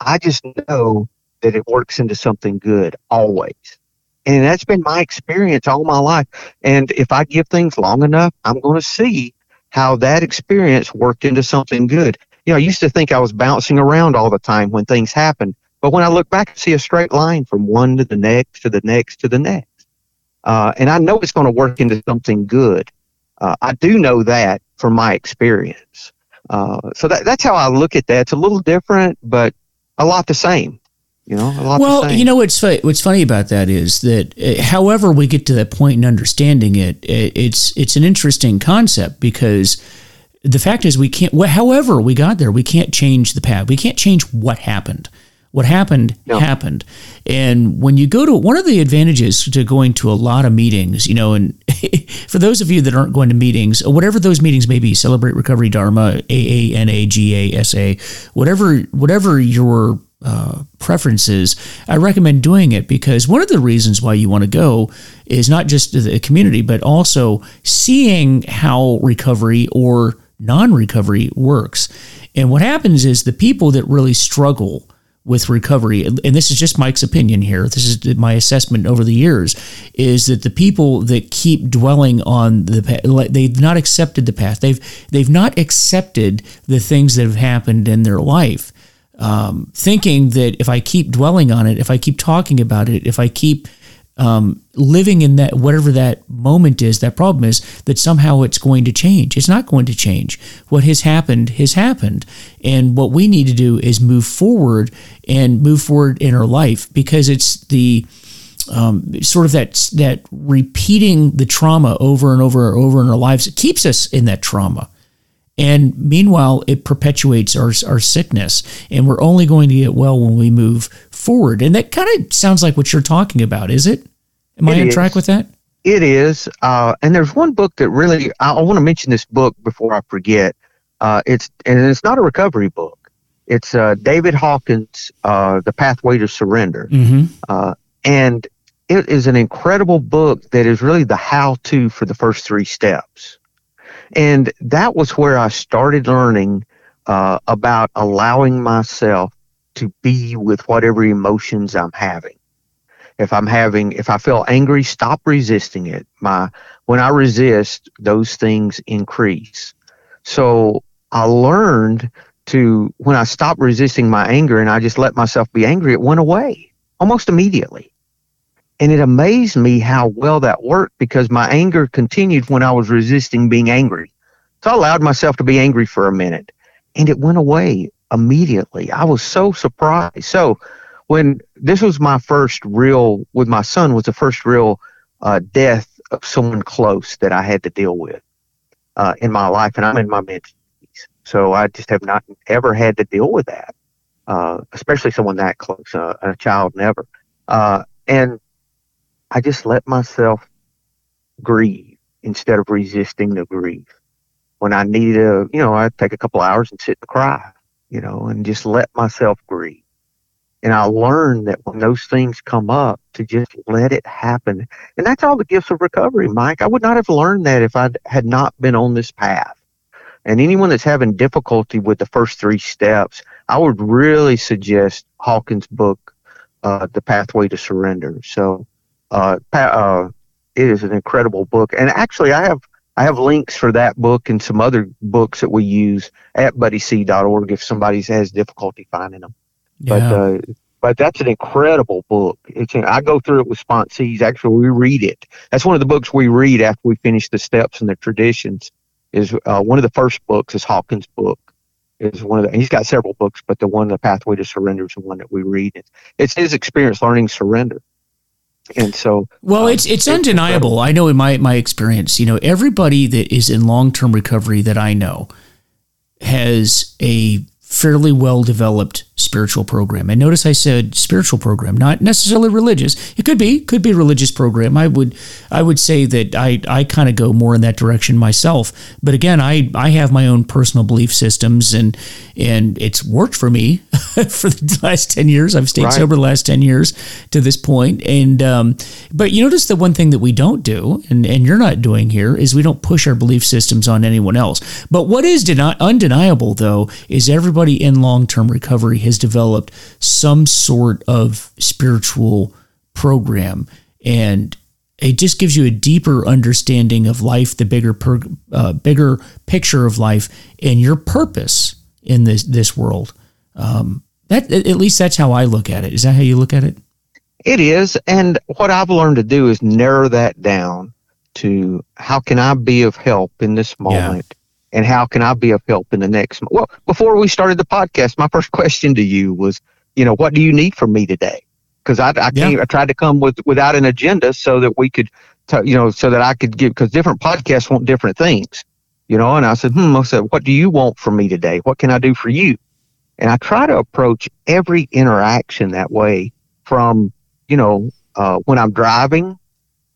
I just know that it works into something good always. And that's been my experience all my life. And if I give things long enough, I'm going to see how that experience worked into something good you know, I used to think I was bouncing around all the time when things happened. But when I look back, I see a straight line from one to the next to the next to the next. Uh, and I know it's going to work into something good. Uh, I do know that from my experience. Uh, so that, that's how I look at that. It's a little different, but a lot the same. You know, a lot well, you know what's what's funny about that is that, uh, however we get to that point in understanding it, it it's it's an interesting concept because the fact is we can't however we got there we can't change the path we can't change what happened what happened no. happened and when you go to one of the advantages to going to a lot of meetings you know and for those of you that aren't going to meetings whatever those meetings may be celebrate recovery dharma a-a-n-a-g-a-s-a whatever whatever your uh, preferences, I recommend doing it because one of the reasons why you want to go is not just the community, but also seeing how recovery or non recovery works. And what happens is the people that really struggle with recovery, and this is just Mike's opinion here, this is my assessment over the years, is that the people that keep dwelling on the they've not accepted the path. They've they've not accepted the things that have happened in their life. Um, thinking that if I keep dwelling on it, if I keep talking about it, if I keep um, living in that whatever that moment is, that problem is, that somehow it's going to change. It's not going to change. What has happened has happened, and what we need to do is move forward and move forward in our life because it's the um, sort of that that repeating the trauma over and over and over in our lives. It keeps us in that trauma. And meanwhile, it perpetuates our, our sickness. And we're only going to get well when we move forward. And that kind of sounds like what you're talking about, is it? Am it I on is. track with that? It is. Uh, and there's one book that really, I, I want to mention this book before I forget. Uh, it's And it's not a recovery book. It's uh, David Hawkins, uh, The Pathway to Surrender. Mm-hmm. Uh, and it is an incredible book that is really the how to for the first three steps. And that was where I started learning uh, about allowing myself to be with whatever emotions I'm having. If I'm having, if I feel angry, stop resisting it. My, when I resist, those things increase. So I learned to, when I stopped resisting my anger and I just let myself be angry, it went away almost immediately. And it amazed me how well that worked because my anger continued when I was resisting being angry. So I allowed myself to be angry for a minute and it went away immediately. I was so surprised. So when this was my first real, with my son, was the first real uh, death of someone close that I had to deal with. uh, in my life, and I'm in my mid-20s, so I just have not ever had to deal with that, uh, especially someone that close, uh, a child never. Uh, and I just let myself grieve instead of resisting the grief. When I needed to, you know, I'd take a couple hours and sit and cry, you know, and just let myself grieve. And I learned that when those things come up, to just let it happen. And that's all the gifts of recovery, Mike. I would not have learned that if I had not been on this path. And anyone that's having difficulty with the first three steps, I would really suggest Hawkins' book, uh, The Pathway to Surrender. So, uh, uh, it is an incredible book. And actually, I have I have links for that book and some other books that we use at buddyc.org if somebody has difficulty finding them. Yeah. But uh, but that's an incredible book. It's I go through it with sponsees. Actually, we read it. That's one of the books we read after we finish the steps and the traditions is uh, one of the first books is Hawkins' book. Is one of the, he's got several books, but the one, The Pathway to Surrender, is the one that we read. It's, it's his experience learning surrender. And so, well, um, it's it's undeniable. I know in my my experience, you know, everybody that is in long term recovery that I know has a fairly well developed spiritual program. And notice I said spiritual program, not necessarily religious. It could be, could be a religious program. I would I would say that I, I kind of go more in that direction myself. But again, I, I have my own personal belief systems and and it's worked for me for the last 10 years. I've stayed right. sober the last 10 years to this point. And um, but you notice the one thing that we don't do, and, and you're not doing here, is we don't push our belief systems on anyone else. But what is deni- undeniable though is everybody in long-term recovery has developed some sort of spiritual program and it just gives you a deeper understanding of life, the bigger per, uh, bigger picture of life, and your purpose in this this world. Um, that at least that's how I look at it. Is that how you look at it? It is, and what I've learned to do is narrow that down to how can I be of help in this moment. And how can I be of help in the next? Well, before we started the podcast, my first question to you was, you know, what do you need from me today? Because I, I, yeah. I tried to come with without an agenda so that we could, t- you know, so that I could give because different podcasts want different things, you know. And I said, hmm, I said, what do you want from me today? What can I do for you? And I try to approach every interaction that way, from you know, uh, when I'm driving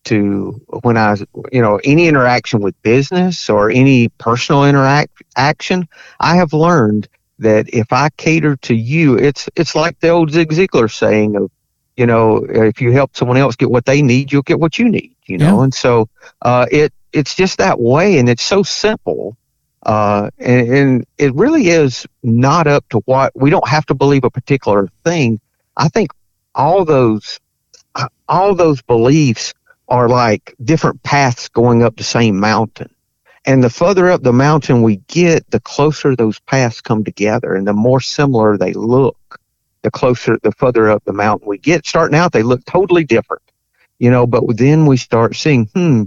to when I, you know, any interaction with business or any personal interaction, I have learned that if I cater to you, it's it's like the old Zig Ziglar saying of, you know, if you help someone else get what they need, you'll get what you need, you know. Yeah. And so uh, it it's just that way, and it's so simple. Uh, and, and it really is not up to what we don't have to believe a particular thing. I think all those all those beliefs are like different paths going up the same mountain. And the further up the mountain we get, the closer those paths come together and the more similar they look. The closer, the further up the mountain we get. Starting out, they look totally different, you know, but then we start seeing, hmm,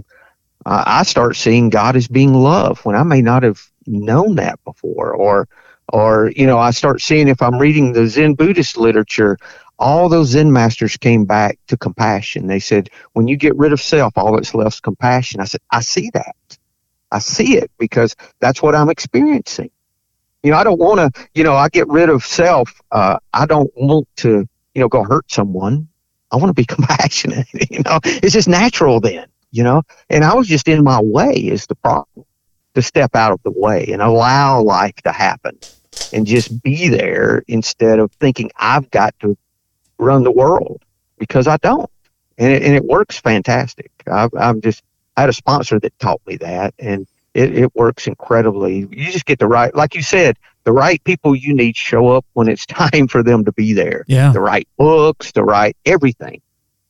I start seeing God as being love when I may not have known that before. Or, or, you know, I start seeing if I'm reading the Zen Buddhist literature, all those Zen masters came back to compassion. They said, when you get rid of self, all that's left is compassion. I said, I see that. I see it because that's what I'm experiencing. You know, I don't want to, you know, I get rid of self. Uh, I don't want to, you know, go hurt someone. I want to be compassionate. You know, it's just natural then, you know, and I was just in my way is the problem to step out of the way and allow life to happen and just be there instead of thinking I've got to run the world because I don't. And it, and it works fantastic. I, I'm just, I had a sponsor that taught me that and it, it works incredibly. You just get the right, like you said, the right people you need show up when it's time for them to be there. Yeah. The right books, the right everything.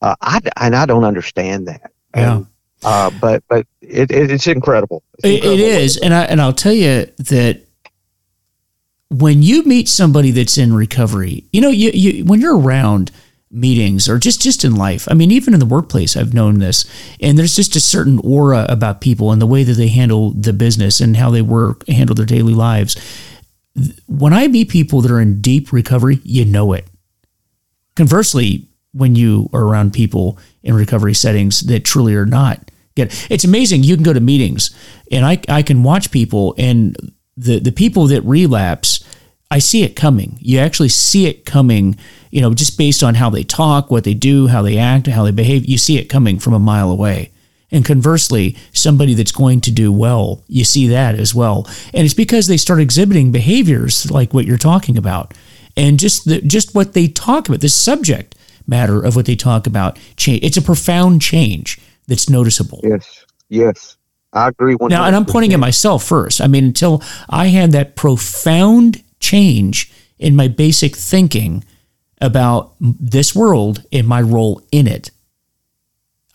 Uh, I, and I don't understand that. Yeah. And, uh, but but it, it, it's incredible. It's incredible it is, and I and I'll tell you that when you meet somebody that's in recovery, you know, you, you when you're around meetings or just just in life. I mean, even in the workplace, I've known this, and there's just a certain aura about people and the way that they handle the business and how they work, handle their daily lives. When I meet people that are in deep recovery, you know it. Conversely, when you are around people in recovery settings that truly are not get. It's amazing. You can go to meetings, and I I can watch people, and the the people that relapse, I see it coming. You actually see it coming. You know, just based on how they talk, what they do, how they act, how they behave. You see it coming from a mile away. And conversely, somebody that's going to do well, you see that as well. And it's because they start exhibiting behaviors like what you're talking about. And just the, just what they talk about, the subject matter of what they talk about, change. It's a profound change that's noticeable. Yes. Yes. I agree. 100%. Now, and I'm pointing at myself first. I mean, until I had that profound change in my basic thinking about this world and my role in it,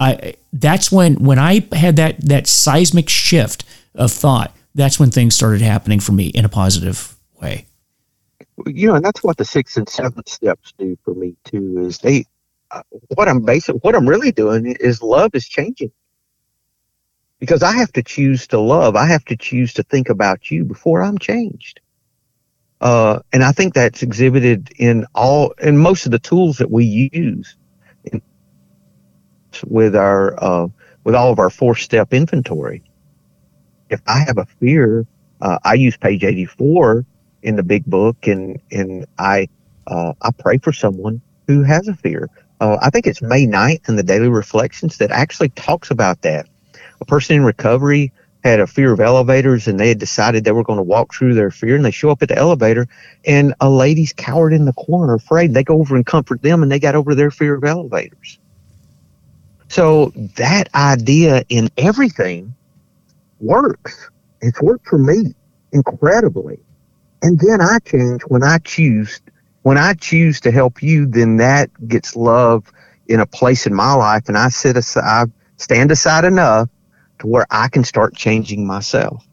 I that's when when I had that that seismic shift of thought. That's when things started happening for me in a positive way. You know, and that's what the six and seven steps do for me too. Is they uh, what I'm basically what I'm really doing is love is changing because I have to choose to love. I have to choose to think about you before I'm changed. Uh, and I think that's exhibited in all in most of the tools that we use in, with our uh, with all of our four step inventory. If I have a fear, uh, I use page 84 in the big book, and and I uh, I pray for someone who has a fear. Uh, I think it's May 9th in the Daily Reflections that actually talks about that a person in recovery had a fear of elevators and they had decided they were going to walk through their fear and they show up at the elevator and a lady's cowered in the corner afraid. They go over and comfort them and they got over their fear of elevators. So that idea in everything works. It's worked for me incredibly. And then i change when i choose when i choose to help you then that gets love in a place in my life and i sit aside stand aside enough to where I can start changing myself.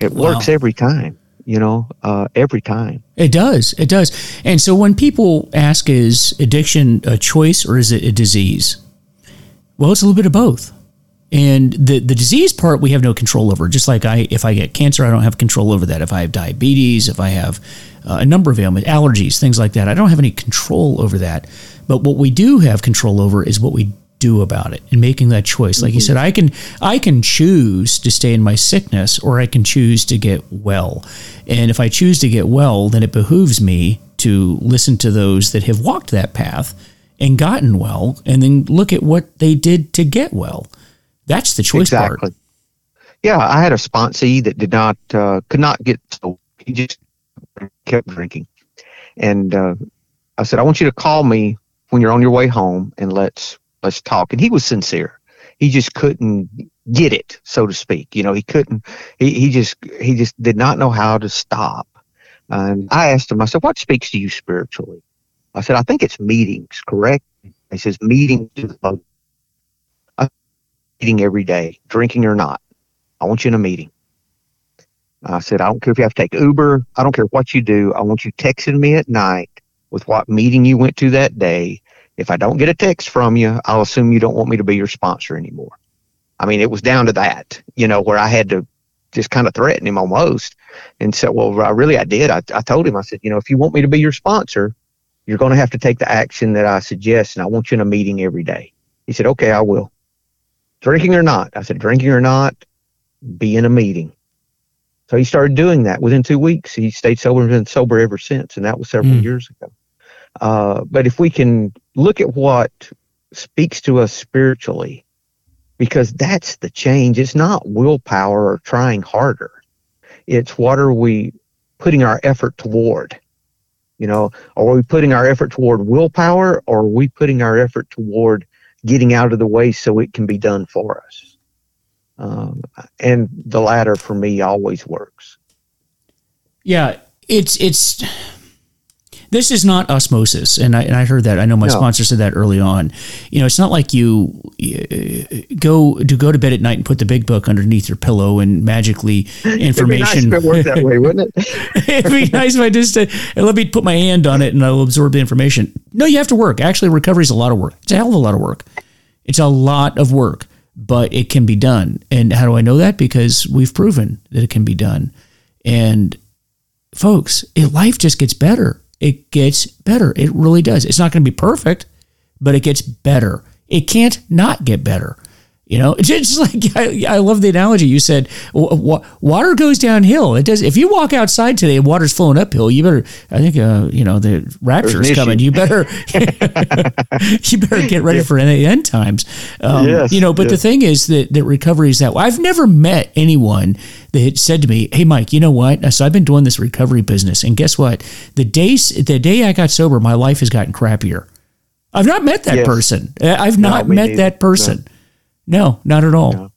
It wow. works every time, you know, uh, every time. It does. It does. And so when people ask, is addiction a choice or is it a disease? Well, it's a little bit of both. And the, the disease part we have no control over. Just like I, if I get cancer, I don't have control over that. If I have diabetes, if I have uh, a number of ailments, allergies, things like that, I don't have any control over that. But what we do have control over is what we do about it and making that choice. Like mm-hmm. you said, I can I can choose to stay in my sickness or I can choose to get well. And if I choose to get well, then it behooves me to listen to those that have walked that path and gotten well and then look at what they did to get well. That's the choice exactly. part. Yeah, I had a sponsee that did not uh, could not get so he just kept drinking. And uh, I said, I want you to call me when you're on your way home and let's let's talk. And he was sincere. He just couldn't get it, so to speak. You know, he couldn't, he, he just, he just did not know how to stop. And I asked him, I said, what speaks to you spiritually? I said, I think it's meetings, correct? He says, meetings meeting every day, drinking or not. I want you in a meeting. I said, I don't care if you have to take Uber. I don't care what you do. I want you texting me at night with what meeting you went to that day if I don't get a text from you, I'll assume you don't want me to be your sponsor anymore. I mean, it was down to that, you know, where I had to just kind of threaten him almost and said, well, I really, I did. I, I told him, I said, you know, if you want me to be your sponsor, you're going to have to take the action that I suggest. And I want you in a meeting every day. He said, okay, I will. Drinking or not? I said, drinking or not, be in a meeting. So he started doing that within two weeks. He stayed sober and been sober ever since. And that was several mm. years ago. Uh, but if we can look at what speaks to us spiritually, because that's the change. It's not willpower or trying harder. It's what are we putting our effort toward? You know, are we putting our effort toward willpower or are we putting our effort toward getting out of the way so it can be done for us? Um, and the latter for me always works. Yeah, it's it's this is not osmosis, and I, and I heard that. I know my no. sponsor said that early on. You know, it's not like you uh, go to go to bed at night and put the big book underneath your pillow and magically information. It'd be nice if it worked that way, wouldn't it? It'd be nice if I just uh, let me put my hand on it and I'll absorb the information. No, you have to work. Actually, recovery is a lot of work. It's a hell of a lot of work. It's a lot of work, but it can be done. And how do I know that? Because we've proven that it can be done. And folks, life just gets better it gets better. It really does. It's not going to be perfect, but it gets better. It can't not get better. You know, it's just like I, I love the analogy you said. water goes downhill. It does. If you walk outside today and water's flowing uphill, you better. I think uh, you know the rapture's coming. You better. you better get ready for any end times. Um, yes, you know, but yes. the thing is that that recovery is that. I've never met anyone that said to me, "Hey, Mike, you know what? So I've been doing this recovery business, and guess what? The days the day I got sober, my life has gotten crappier." I've not met that yes. person. I've not no, met neither. that person. No. No, not at all. No.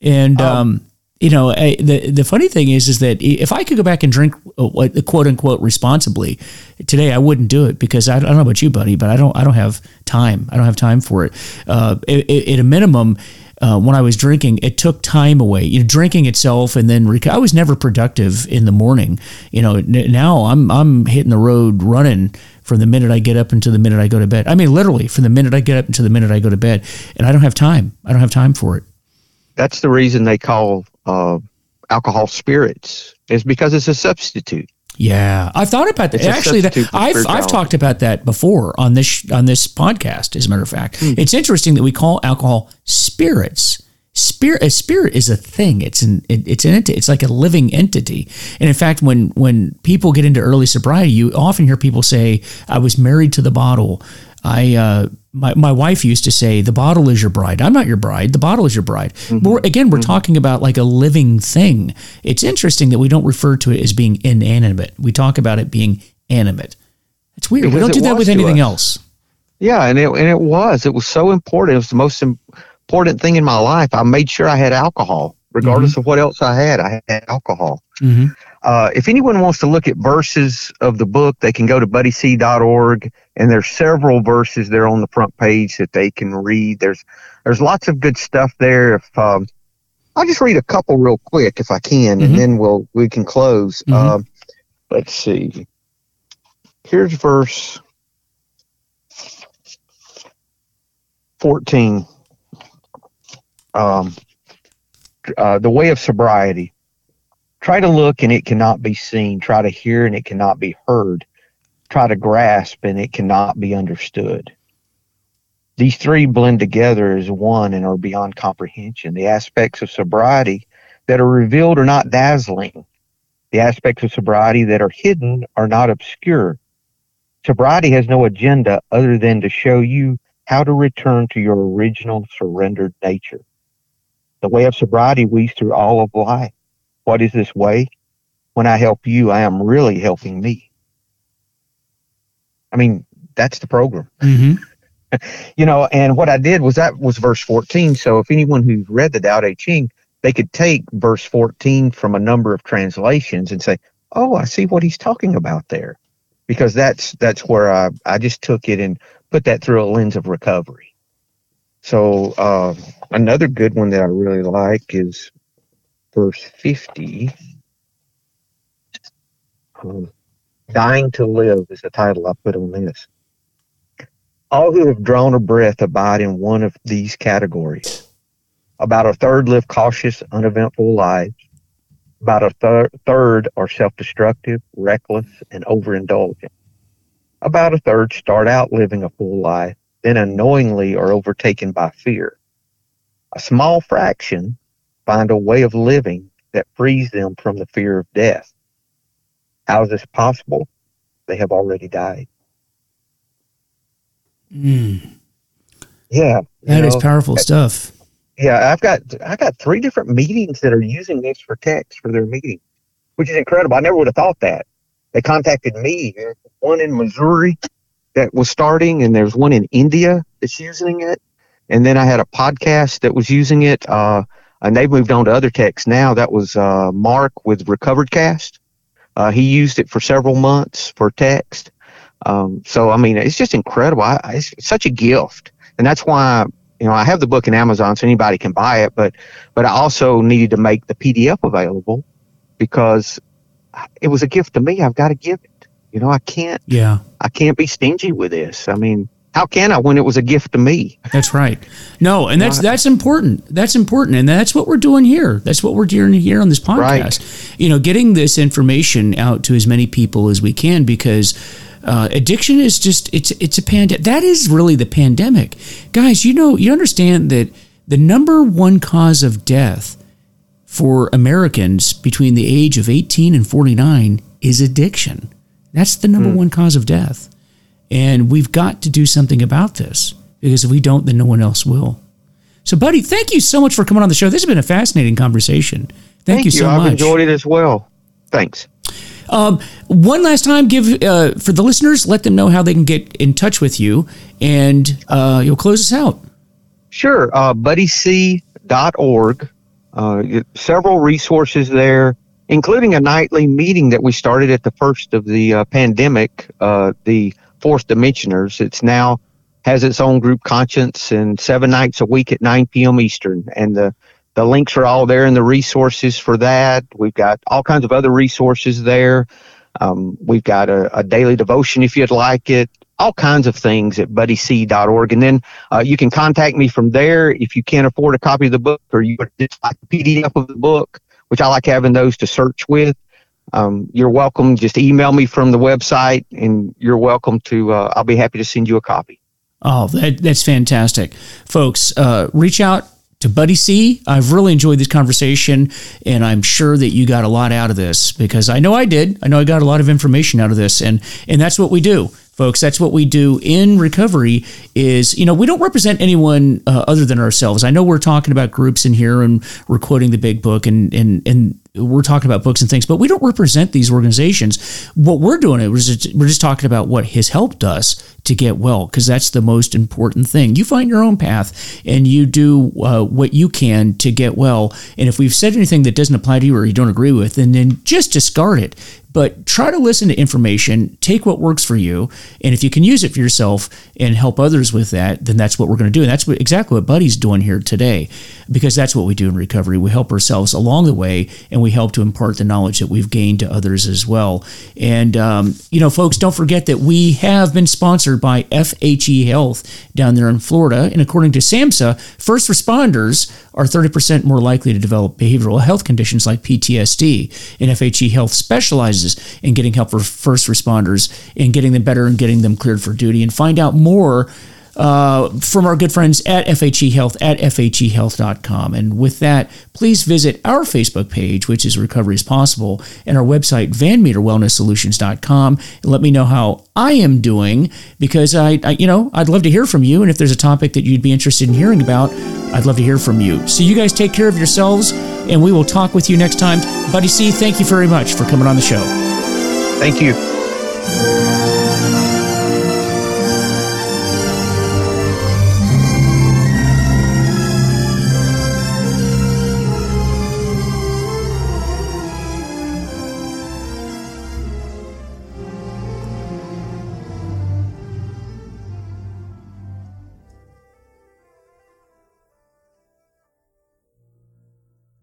And um, um, you know, I, the the funny thing is, is that if I could go back and drink uh, quote unquote responsibly today, I wouldn't do it because I, I, don't know about you, buddy, but I don't I don't have time. I don't have time for it. Uh, at, at a minimum. Uh, when I was drinking, it took time away. You know, drinking itself, and then rec- I was never productive in the morning. You know, n- now I'm I'm hitting the road running from the minute I get up until the minute I go to bed. I mean, literally from the minute I get up until the minute I go to bed, and I don't have time. I don't have time for it. That's the reason they call uh, alcohol spirits is because it's a substitute. Yeah, I've thought about that. Actually, that, I've I've talked about that before on this on this podcast. As a matter of fact, hmm. it's interesting that we call alcohol spirits spirit a spirit is a thing it's an it, it's an entity it's like a living entity and in fact when when people get into early sobriety you often hear people say i was married to the bottle i uh, my, my wife used to say the bottle is your bride i'm not your bride the bottle is your bride mm-hmm. but we're, again we're mm-hmm. talking about like a living thing it's interesting that we don't refer to it as being inanimate we talk about it being animate it's weird because we don't do that with anything else yeah and it, and it was it was so important it was the most important thing in my life. I made sure I had alcohol, regardless mm-hmm. of what else I had. I had alcohol. Uh, if anyone wants to look at verses of the book, they can go to buddyc.org, and there's several verses there on the front page that they can read. There's there's lots of good stuff there. If um, I'll just read a couple real quick if I can, mm-hmm. and then we'll we can close. Mm-hmm. Um, let's see. Here's verse 14 um, uh, the way of sobriety. Try to look and it cannot be seen. Try to hear and it cannot be heard. Try to grasp and it cannot be understood. These three blend together as one and are beyond comprehension. The aspects of sobriety that are revealed are not dazzling. The aspects of sobriety that are hidden are not obscure. Sobriety has no agenda other than to show you how to return to your original surrendered nature. The way of sobriety weaves through all of life. What is this way? When I help you, I am really helping me. I mean, that's the program. Mm-hmm. you know, and what I did was that was verse 14. So if anyone who's read the Tao Te Ching, they could take verse 14 from a number of translations and say, oh, I see what he's talking about there. Because that's that's where I, I just took it and put that through a lens of recovery. So uh, another good one that I really like is verse 50. Um, Dying to Live is the title I put on this. All who have drawn a breath abide in one of these categories. About a third live cautious, uneventful lives. About a thir- third are self destructive, reckless, and overindulgent. About a third start out living a full life then unknowingly are overtaken by fear. A small fraction find a way of living that frees them from the fear of death. How is this possible? They have already died. Mm. Yeah, that know, is powerful stuff. Yeah, I've got I got three different meetings that are using this for text for their meeting, which is incredible. I never would have thought that. They contacted me, one in Missouri, that was starting, and there's one in India that's using it. And then I had a podcast that was using it. Uh, and they've moved on to other texts now. That was uh, Mark with Recovered Cast. Uh, he used it for several months for text. Um, so I mean, it's just incredible. I, it's such a gift, and that's why you know I have the book in Amazon, so anybody can buy it. But but I also needed to make the PDF available because it was a gift to me. I've got to give it. You know, I can't. Yeah. I can't be stingy with this. I mean, how can I when it was a gift to me? That's right. No, and that's that's important. That's important, and that's what we're doing here. That's what we're doing here on this podcast. Right. You know, getting this information out to as many people as we can because uh, addiction is just it's it's a pandemic. That is really the pandemic, guys. You know, you understand that the number one cause of death for Americans between the age of 18 and 49 is addiction. That's the number mm. one cause of death. And we've got to do something about this because if we don't, then no one else will. So, buddy, thank you so much for coming on the show. This has been a fascinating conversation. Thank, thank you so I've much. I've enjoyed it as well. Thanks. Um, one last time, give uh, for the listeners, let them know how they can get in touch with you, and uh, you'll close us out. Sure. Uh, buddyc.org. Uh, several resources there, including a nightly meeting that we started at the first of the uh, pandemic, uh, the Fourth Dimensioners. It's now has its own group conscience and seven nights a week at 9 p.m. Eastern. And the, the links are all there in the resources for that. We've got all kinds of other resources there. Um, we've got a, a, daily devotion if you'd like it, all kinds of things at buddyc.org. And then uh, you can contact me from there if you can't afford a copy of the book or you would just like a PDF of the book, which I like having those to search with. Um, you're welcome. Just email me from the website and you're welcome to, uh, I'll be happy to send you a copy. Oh, that, that's fantastic. Folks, uh, reach out to Buddy C. I've really enjoyed this conversation, and I'm sure that you got a lot out of this because I know I did. I know I got a lot of information out of this, and and that's what we do folks that's what we do in recovery is you know we don't represent anyone uh, other than ourselves i know we're talking about groups in here and we're quoting the big book and and and we're talking about books and things but we don't represent these organizations. What we're doing is we're just talking about what has helped us to get well because that's the most important thing. You find your own path and you do uh, what you can to get well. And if we've said anything that doesn't apply to you or you don't agree with then then just discard it but try to listen to information, take what works for you, and if you can use it for yourself and help others with that, then that's what we're going to do. And that's what, exactly what Buddy's doing here today, because that's what we do in recovery. We help ourselves along the way, and we help to impart the knowledge that we've gained to others as well. And um, you know, folks, don't forget that we have been sponsored by FHE Health down there in Florida, and according to SAMHSA, first responders are 30% more likely to develop behavioral health conditions like PTSD. And FHE Health specializes in getting help for first responders and getting them better and getting them cleared for duty. And find out more uh, from our good friends at FHE Health at FHEHealth.com. And with that, please visit our Facebook page, which is Recovery is Possible, and our website, VanMeterWellnessSolutions.com, and let me know how I am doing because I, I, you know, I'd love to hear from you. And if there's a topic that you'd be interested in hearing about, I'd love to hear from you. So you guys take care of yourselves, and we will talk with you next time. Buddy C, thank you very much for coming on the show. Thank you.